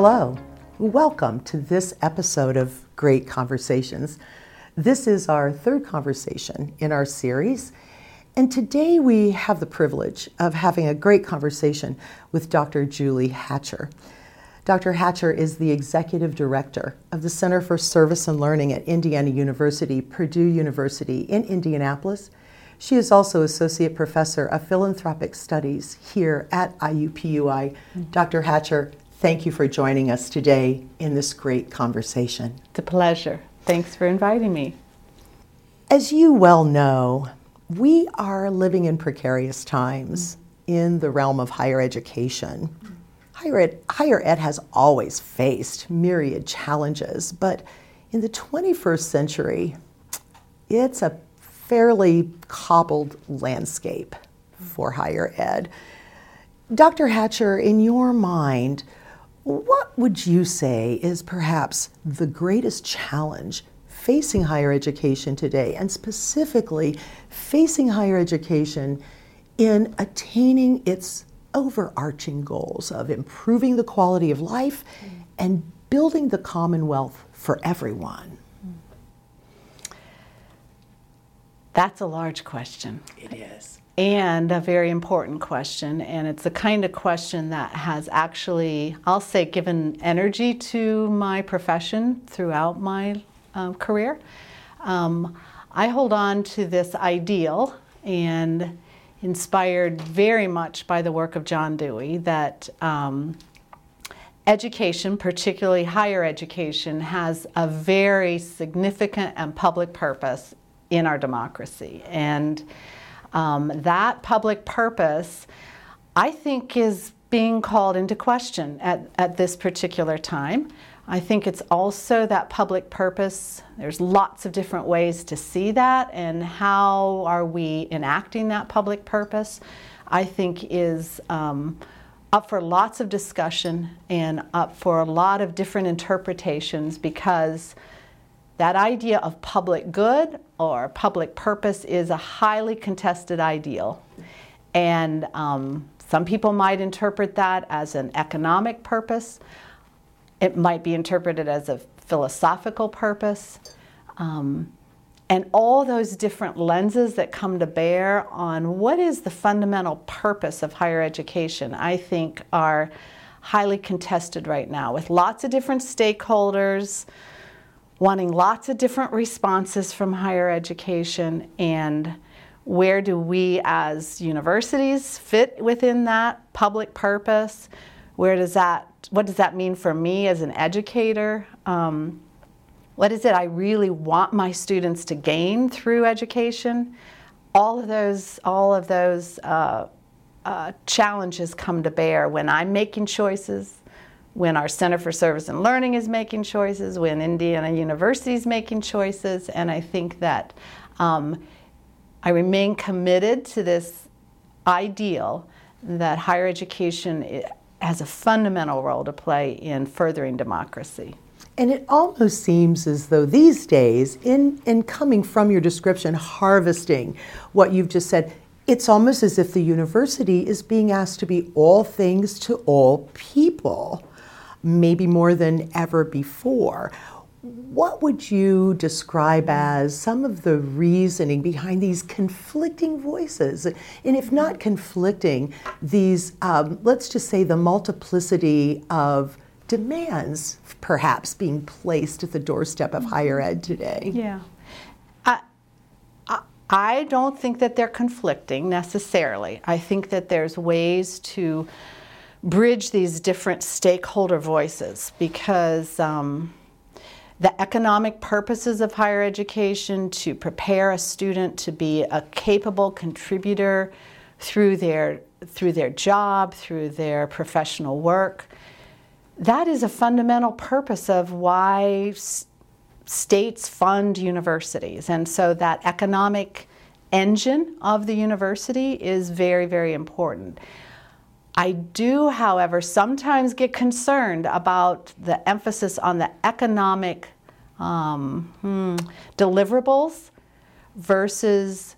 Hello, welcome to this episode of Great Conversations. This is our third conversation in our series, and today we have the privilege of having a great conversation with Dr. Julie Hatcher. Dr. Hatcher is the executive director of the Center for Service and Learning at Indiana University, Purdue University in Indianapolis. She is also associate professor of philanthropic studies here at IUPUI. Dr. Hatcher, thank you for joining us today in this great conversation. It's a pleasure. Thanks for inviting me. As you well know, we are living in precarious times in the realm of higher education. Higher ed, higher ed has always faced myriad challenges, but in the 21st century, it's a fairly cobbled landscape for higher ed. Dr. Hatcher, in your mind, what would you say is perhaps the greatest challenge facing higher education today, and specifically facing higher education in attaining its overarching goals of improving the quality of life and building the commonwealth for everyone? That's a large question. It is. And a very important question. And it's the kind of question that has actually, I'll say, given energy to my profession throughout my um, career. Um, I hold on to this ideal and inspired very much by the work of John Dewey that um, education, particularly higher education, has a very significant and public purpose in our democracy. And um, that public purpose, I think, is being called into question at, at this particular time. I think it's also that public purpose. There's lots of different ways to see that, and how are we enacting that public purpose, I think is um, up for lots of discussion and up for a lot of different interpretations because that idea of public good or public purpose is a highly contested ideal. And um, some people might interpret that as an economic purpose. It might be interpreted as a philosophical purpose. Um, and all those different lenses that come to bear on what is the fundamental purpose of higher education, I think, are highly contested right now with lots of different stakeholders wanting lots of different responses from higher education and where do we as universities fit within that public purpose? Where does that what does that mean for me as an educator? Um, what is it i really want my students to gain through education? All of those all of those uh, uh, challenges come to bear when i'm making choices when our Center for Service and Learning is making choices, when Indiana University is making choices, and I think that um, I remain committed to this ideal that higher education has a fundamental role to play in furthering democracy. And it almost seems as though these days, in, in coming from your description, harvesting what you've just said, it's almost as if the university is being asked to be all things to all people maybe more than ever before. What would you describe as some of the reasoning behind these conflicting voices? And if not conflicting, these, um, let's just say, the multiplicity of demands perhaps being placed at the doorstep of higher ed today? Yeah. I, I, I don't think that they're conflicting necessarily. I think that there's ways to bridge these different stakeholder voices because um, the economic purposes of higher education to prepare a student to be a capable contributor through their through their job through their professional work that is a fundamental purpose of why s- states fund universities. And so that economic engine of the university is very very important I do, however, sometimes get concerned about the emphasis on the economic um, hmm, deliverables versus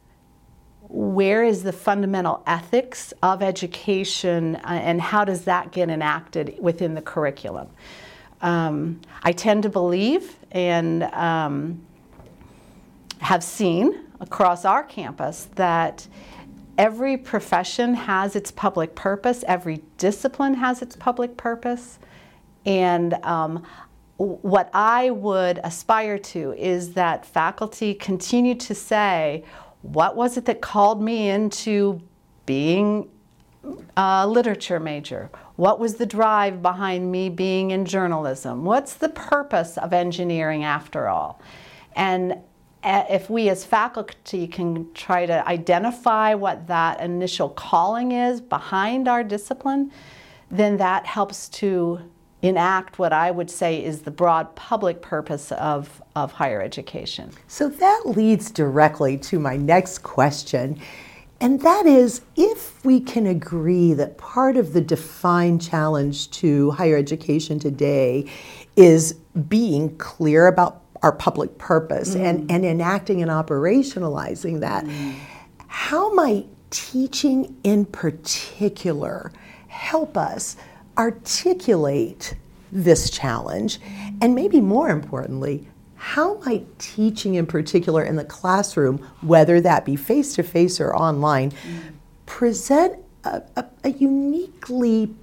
where is the fundamental ethics of education uh, and how does that get enacted within the curriculum? Um, I tend to believe and um, have seen across our campus that every profession has its public purpose, every discipline has its public purpose, and um, what I would aspire to is that faculty continue to say, what was it that called me into being a literature major? What was the drive behind me being in journalism? What's the purpose of engineering after all? And if we as faculty can try to identify what that initial calling is behind our discipline, then that helps to enact what I would say is the broad public purpose of, of higher education. So that leads directly to my next question. And that is if we can agree that part of the defined challenge to higher education today is being clear about our public purpose mm. and, and enacting and operationalizing that, mm. how might teaching in particular help us articulate this challenge? And maybe more importantly, how might teaching in particular in the classroom, whether that be face to face or online, present a, a, a uniquely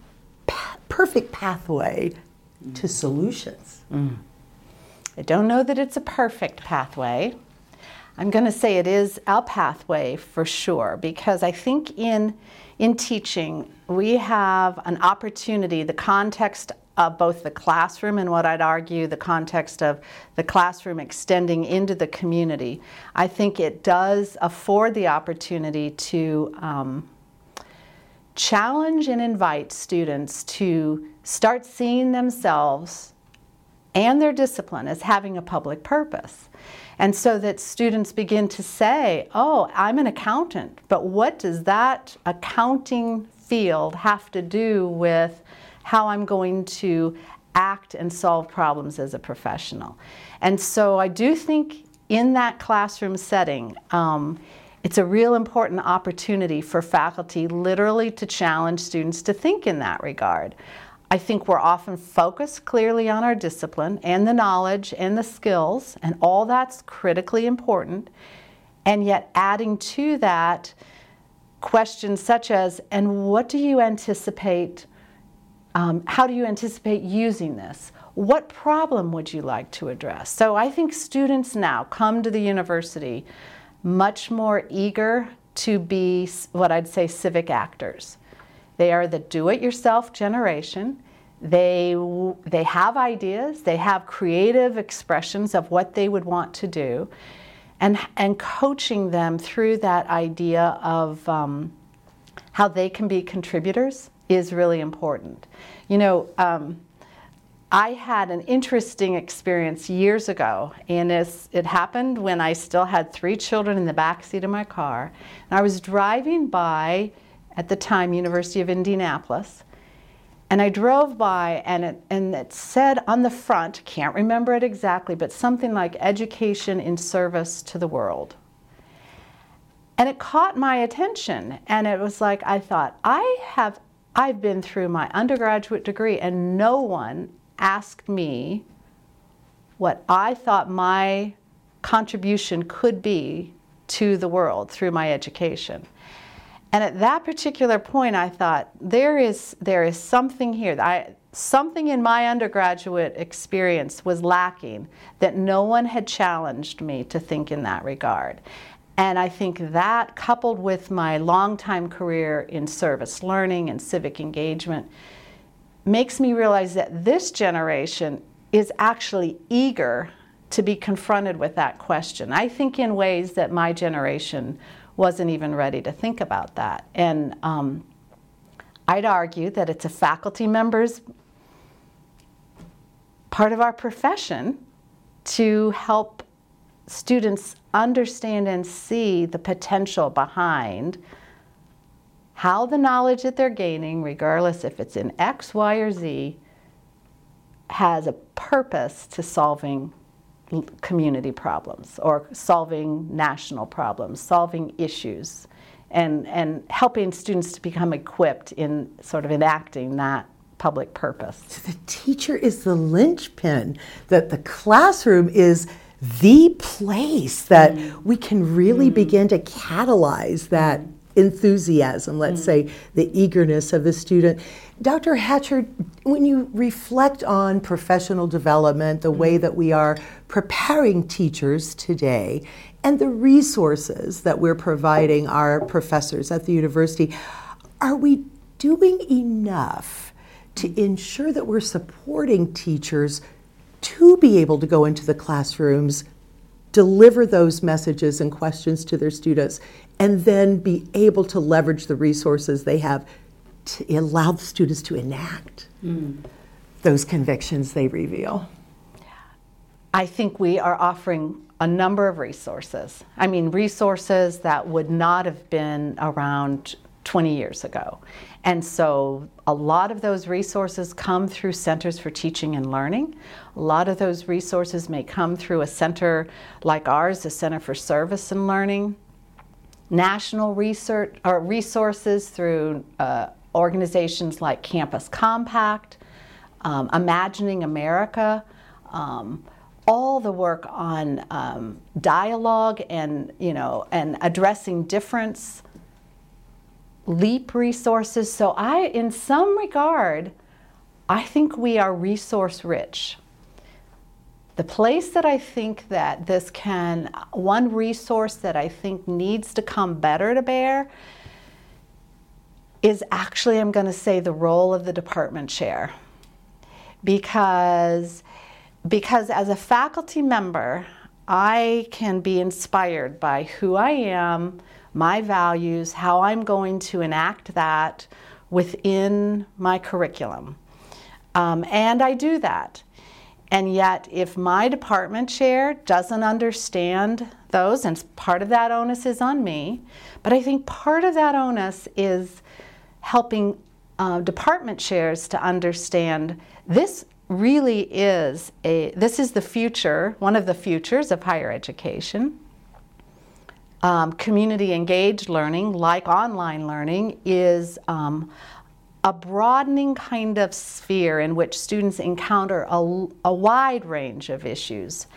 pa- perfect pathway to solutions? Mm. I don't know that it's a perfect pathway. I'm going to say it is our pathway for sure because I think in in teaching we have an opportunity the context of both the classroom and what I'd argue the context of the classroom extending into the community. I think it does afford the opportunity to um, challenge and invite students to start seeing themselves and their discipline as having a public purpose. And so that students begin to say, oh, I'm an accountant, but what does that accounting field have to do with how I'm going to act and solve problems as a professional? And so I do think in that classroom setting, um, it's a real important opportunity for faculty literally to challenge students to think in that regard. I think we're often focused clearly on our discipline and the knowledge and the skills, and all that's critically important. And yet, adding to that questions such as, and what do you anticipate? Um, how do you anticipate using this? What problem would you like to address? So, I think students now come to the university much more eager to be what I'd say civic actors. They are the do it yourself generation. They, they have ideas, they have creative expressions of what they would want to do, and, and coaching them through that idea of um, how they can be contributors is really important. You know, um, I had an interesting experience years ago, and it happened when I still had three children in the back seat of my car. And I was driving by at the time University of Indianapolis. And I drove by and it, and it said on the front, can't remember it exactly, but something like education in service to the world. And it caught my attention. And it was like, I thought, I have, I've been through my undergraduate degree and no one asked me what I thought my contribution could be to the world through my education. And at that particular point, I thought there is there is something here. I, something in my undergraduate experience was lacking that no one had challenged me to think in that regard. And I think that, coupled with my long-time career in service learning and civic engagement, makes me realize that this generation is actually eager to be confronted with that question. I think in ways that my generation wasn't even ready to think about that. And um, I'd argue that it's a faculty member's part of our profession to help students understand and see the potential behind how the knowledge that they're gaining, regardless if it's in X, Y, or Z, has a purpose to solving community problems or solving national problems, solving issues. and, and helping students to become equipped in sort of enacting that public purpose. So the teacher is the linchpin, that the classroom is the place that mm. we can really mm. begin to catalyze that enthusiasm, let's mm. say the eagerness of the student. Dr. Hatcher, when you reflect on professional development, the way mm. that we are preparing teachers today, and the resources that we're providing our professors at the university, are we doing enough to ensure that we're supporting teachers to be able to go into the classrooms, deliver those messages and questions to their students, and then be able to leverage the resources they have to allow the students to enact mm. those convictions they reveal. I think we are offering a number of resources. I mean, resources that would not have been around 20 years ago. And so a lot of those resources come through Centers for Teaching and Learning. A lot of those resources may come through a center like ours, the Center for Service and Learning. National research or resources through uh, organizations like Campus Compact, um, Imagining America, um, all the work on um, dialogue and you know and addressing difference leap resources. So I, in some regard, I think we are resource rich. The place that I think that this can, one resource that I think needs to come better to bear is actually, I'm going to say, the role of the department chair. Because, because as a faculty member, I can be inspired by who I am, my values, how I'm going to enact that within my curriculum. Um, and I do that. And yet, if my department chair doesn't understand those, and part of that onus is on me, but I think part of that onus is helping uh, department chairs to understand this really is a this is the future one of the futures of higher education. Um, community engaged learning, like online learning, is um, a broadening kind of sphere in which students encounter a, a wide range of issues.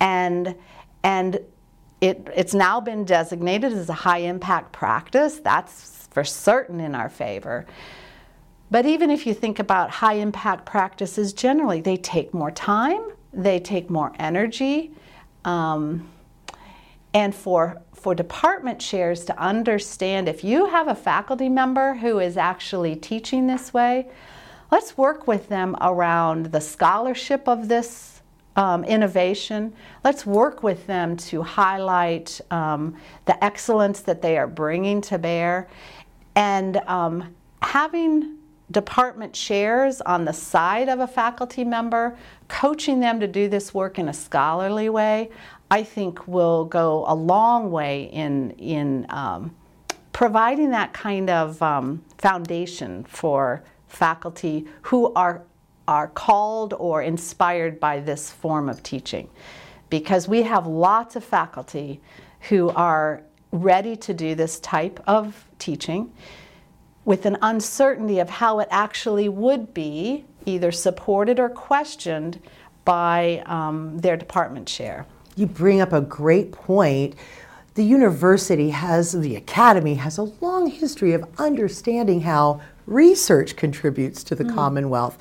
And, and it, it's now been designated as a high impact practice. That's for certain in our favor. But even if you think about high impact practices generally, they take more time, they take more energy. Um, and for for department chairs to understand if you have a faculty member who is actually teaching this way, let's work with them around the scholarship of this um, innovation. Let's work with them to highlight um, the excellence that they are bringing to bear. And um, having department chairs on the side of a faculty member, coaching them to do this work in a scholarly way, I think will go a long way in, in um, providing that kind of um, foundation for faculty who are, are called or inspired by this form of teaching. Because we have lots of faculty who are ready to do this type of teaching with an uncertainty of how it actually would be either supported or questioned by um, their department chair you bring up a great point. The university has, the academy has a long history of understanding how research contributes to the mm. Commonwealth.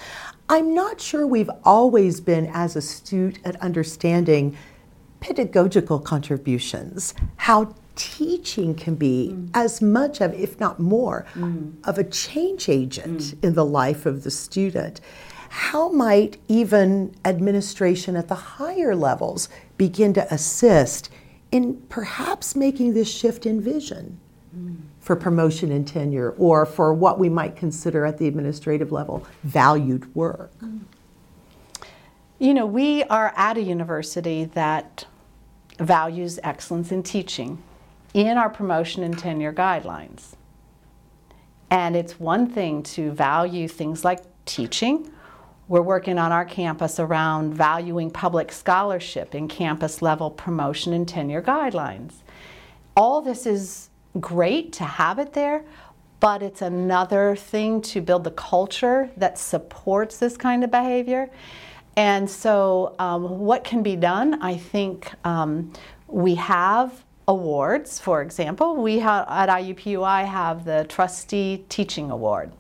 I'm not sure we've always been as astute at understanding pedagogical contributions, how teaching can be mm. as much of, if not more, mm. of a change agent mm. in the life of the student. How might even administration at the higher levels begin to assist in perhaps making this shift in vision for promotion and tenure or for what we might consider at the administrative level valued work. You know, we are at a university that values excellence in teaching in our promotion and tenure guidelines. And it's one thing to value things like teaching we're working on our campus around valuing public scholarship in campus level promotion and tenure guidelines. All this is great to have it there, but it's another thing to build the culture that supports this kind of behavior. And so, um, what can be done? I think um, we have awards, for example. We have, at IUPUI have the Trustee Teaching Award.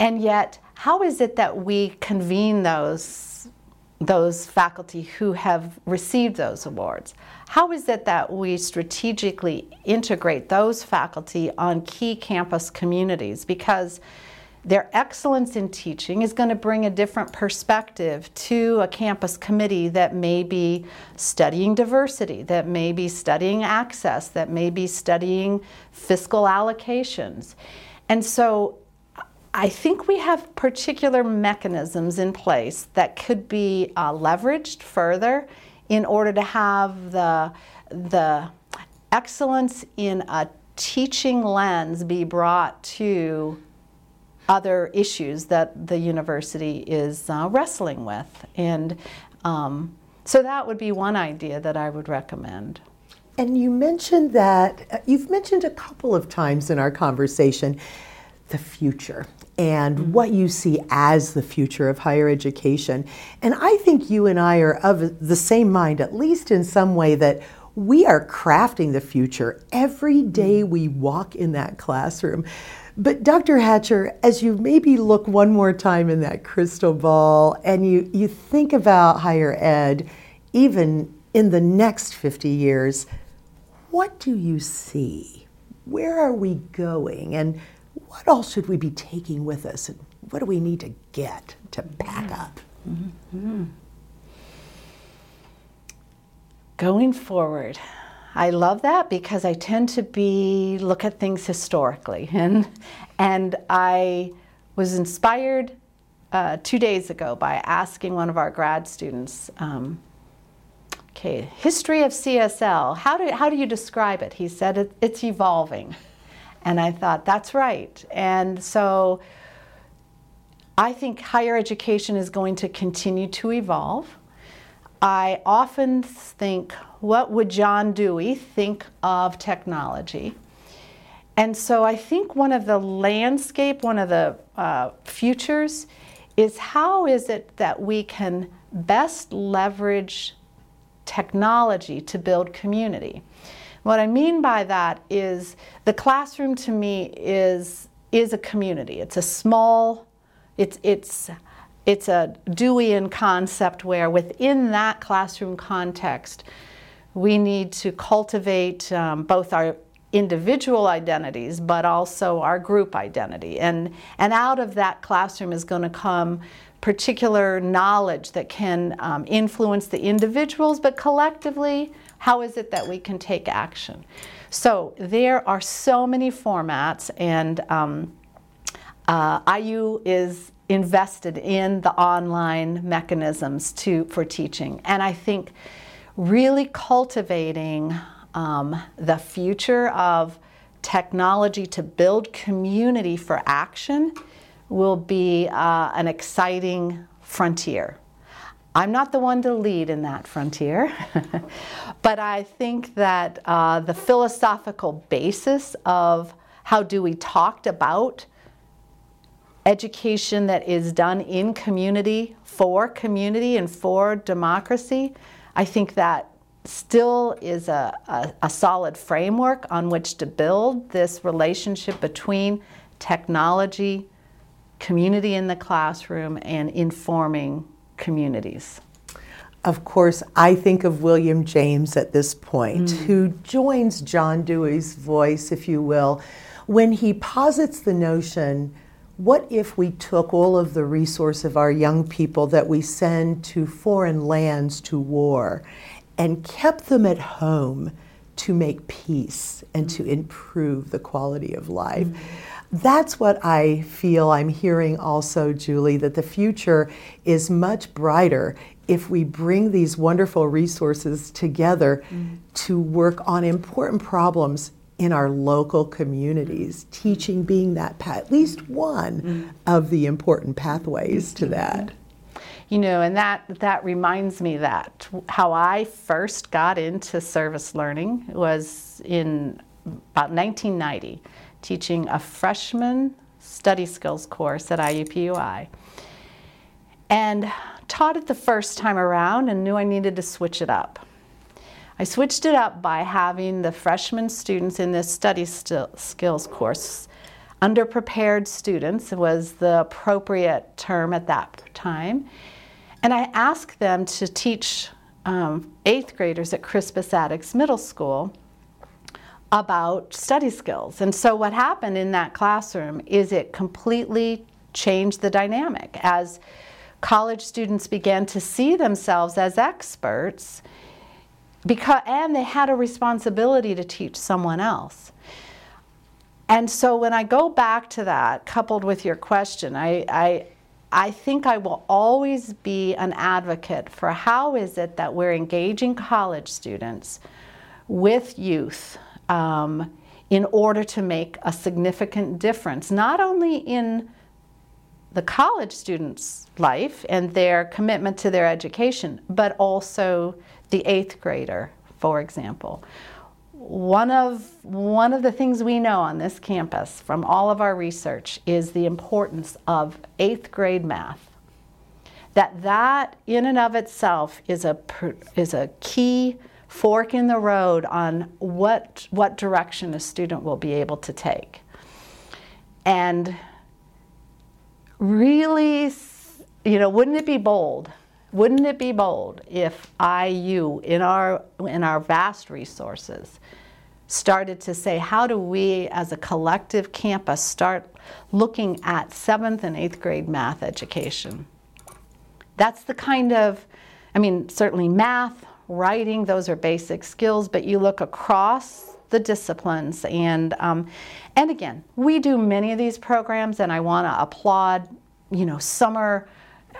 And yet, how is it that we convene those, those faculty who have received those awards? How is it that we strategically integrate those faculty on key campus communities? Because their excellence in teaching is going to bring a different perspective to a campus committee that may be studying diversity, that may be studying access, that may be studying fiscal allocations. And so I think we have particular mechanisms in place that could be uh, leveraged further in order to have the, the excellence in a teaching lens be brought to other issues that the university is uh, wrestling with. And um, so that would be one idea that I would recommend. And you mentioned that, uh, you've mentioned a couple of times in our conversation the future and what you see as the future of higher education. And I think you and I are of the same mind, at least in some way, that we are crafting the future every day we walk in that classroom. But Dr. Hatcher, as you maybe look one more time in that crystal ball and you, you think about higher ed, even in the next 50 years, what do you see? Where are we going? And what all should we be taking with us? And what do we need to get to pack up? Mm-hmm. Going forward, I love that because I tend to be look at things historically, and and I was inspired uh, two days ago by asking one of our grad students. Um, okay, history of CSL. How do how do you describe it? He said it, it's evolving, and I thought that's right. And so I think higher education is going to continue to evolve. I often think, what would John Dewey think of technology? And so I think one of the landscape, one of the uh, futures is how is it that we can best leverage technology to build community? What I mean by that is the classroom to me is, is a community. It's a small, it's, it's it's a Deweyan concept where within that classroom context, we need to cultivate um, both our individual identities but also our group identity. And, and out of that classroom is going to come particular knowledge that can um, influence the individuals, but collectively, how is it that we can take action? So there are so many formats, and um, uh, IU is invested in the online mechanisms to, for teaching. And I think really cultivating um, the future of technology to build community for action will be uh, an exciting frontier. I'm not the one to lead in that frontier, but I think that uh, the philosophical basis of how Dewey talked about education that is done in community for community and for democracy, I think that still is a, a, a, solid framework on which to build this relationship between technology, community in the classroom, and informing communities. Of course, I think of William James at this point, mm. who joins John Dewey's voice, if you will, when he posits the notion what if we took all of the resource of our young people that we send to foreign lands to war and kept them at home to make peace and to improve the quality of life? Mm-hmm. That's what I feel I'm hearing also, Julie, that the future is much brighter if we bring these wonderful resources together mm-hmm. to work on important problems in our local communities, teaching being that path, at least one mm. of the important pathways to that. You know, and that that reminds me that how I first got into service learning was in about 1990, teaching a freshman study skills course at IUPUI. And taught it the first time around and knew I needed to switch it up. I switched it up by having the freshman students in this study skills course, underprepared students was the appropriate term at that time, and I asked them to teach um, eighth graders at Crispus Attucks Middle School about study skills. And so what happened in that classroom is it completely changed the dynamic as college students began to see themselves as experts because and they had a responsibility to teach someone else. And so when I go back to that, coupled with your question, I, I, I think I will always be an advocate for how is it that we're engaging college students with youth um, in order to make a significant difference, not only in the college student's life and their commitment to their education, but also the eighth grader, for example. One of, one of the things we know on this campus from all of our research is the importance of eighth grade math. That that in and of itself is a, is a key fork in the road on what, what direction a student will be able to take. And really, you know, wouldn't it be bold? Wouldn't it be bold if IU, in our, in our vast resources, started to say, how do we as a collective campus start looking at seventh and eighth grade math education? That's the kind of, I mean, certainly math, writing, those are basic skills, but you look across the disciplines and um, and again we do many of these programs and i want to applaud you know summer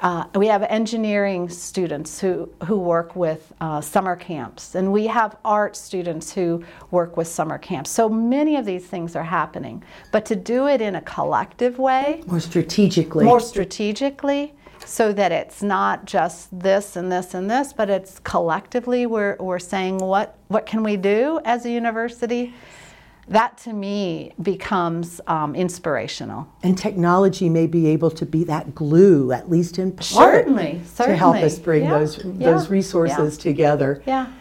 uh, we have engineering students who, who work with uh, summer camps, and we have art students who work with summer camps. So many of these things are happening. But to do it in a collective way, more strategically, more strategically, so that it's not just this and this and this, but it's collectively we're, we're saying what, what can we do as a university? That to me becomes um, inspirational. And technology may be able to be that glue, at least in part, certainly, certainly. to help us bring yeah. those, yeah. those resources yeah. together. Yeah.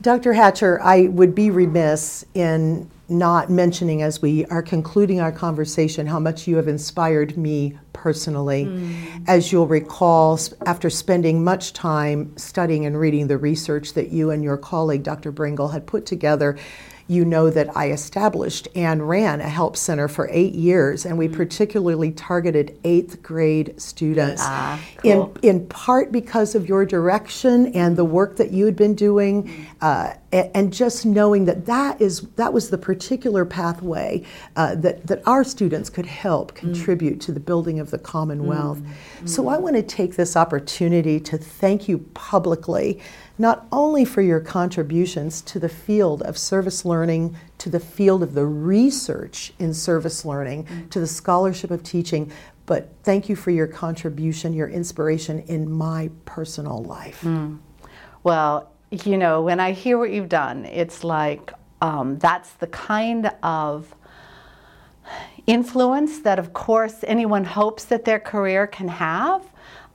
Dr. Hatcher, I would be remiss in not mentioning as we are concluding our conversation how much you have inspired me personally. Mm. As you'll recall, after spending much time studying and reading the research that you and your colleague, Dr. Bringle, had put together, you know that I established and ran a help center for eight years, and we mm-hmm. particularly targeted eighth grade students. Ah, cool. In in part because of your direction and the work that you had been doing, mm-hmm. uh, and, and, just knowing that that is that was the particular pathway uh, that that our students could help mm. contribute mm. to the building of the Commonwealth. Mm. So I want to take this opportunity to thank you publicly not only for your contributions to the field of service learning, to the field of the research in service learning, mm-hmm. to the scholarship of teaching, but thank you for your contribution, your inspiration in my personal life. Mm. Well, you know, when I hear what you've done, it's like um, that's the kind of influence that, of course, anyone hopes that their career can have.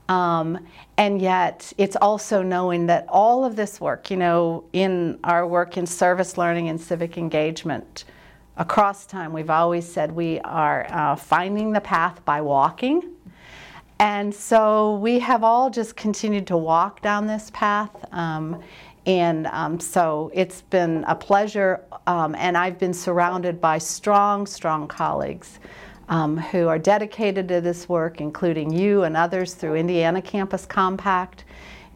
Um, and yet, it's also knowing that all of this work, you know, in our work in service learning and civic engagement, across time, we've always said we are uh, finding the path by walking. And so we have all just continued to walk down this path. Um, and um, so it's been a pleasure, um, and I've been surrounded by strong, strong colleagues um, who are dedicated to this work, including you and others through Indiana Campus Compact.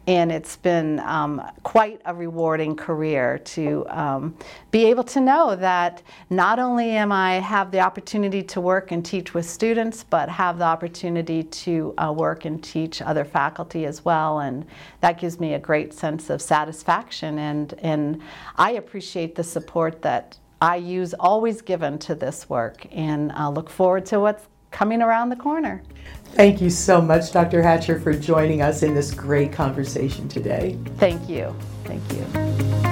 And it's been um, quite a rewarding career to um, be able to know that not only am I have the opportunity to work and teach with students, but have the opportunity to uh, work and teach other faculty as well. And that gives me a great sense of satisfaction. And, and I appreciate the support that IU's always given to this work, and I look forward to what's coming around the corner. Thank you so much, Dr. Hatcher, for joining us in this great conversation today. Thank you. Thank you.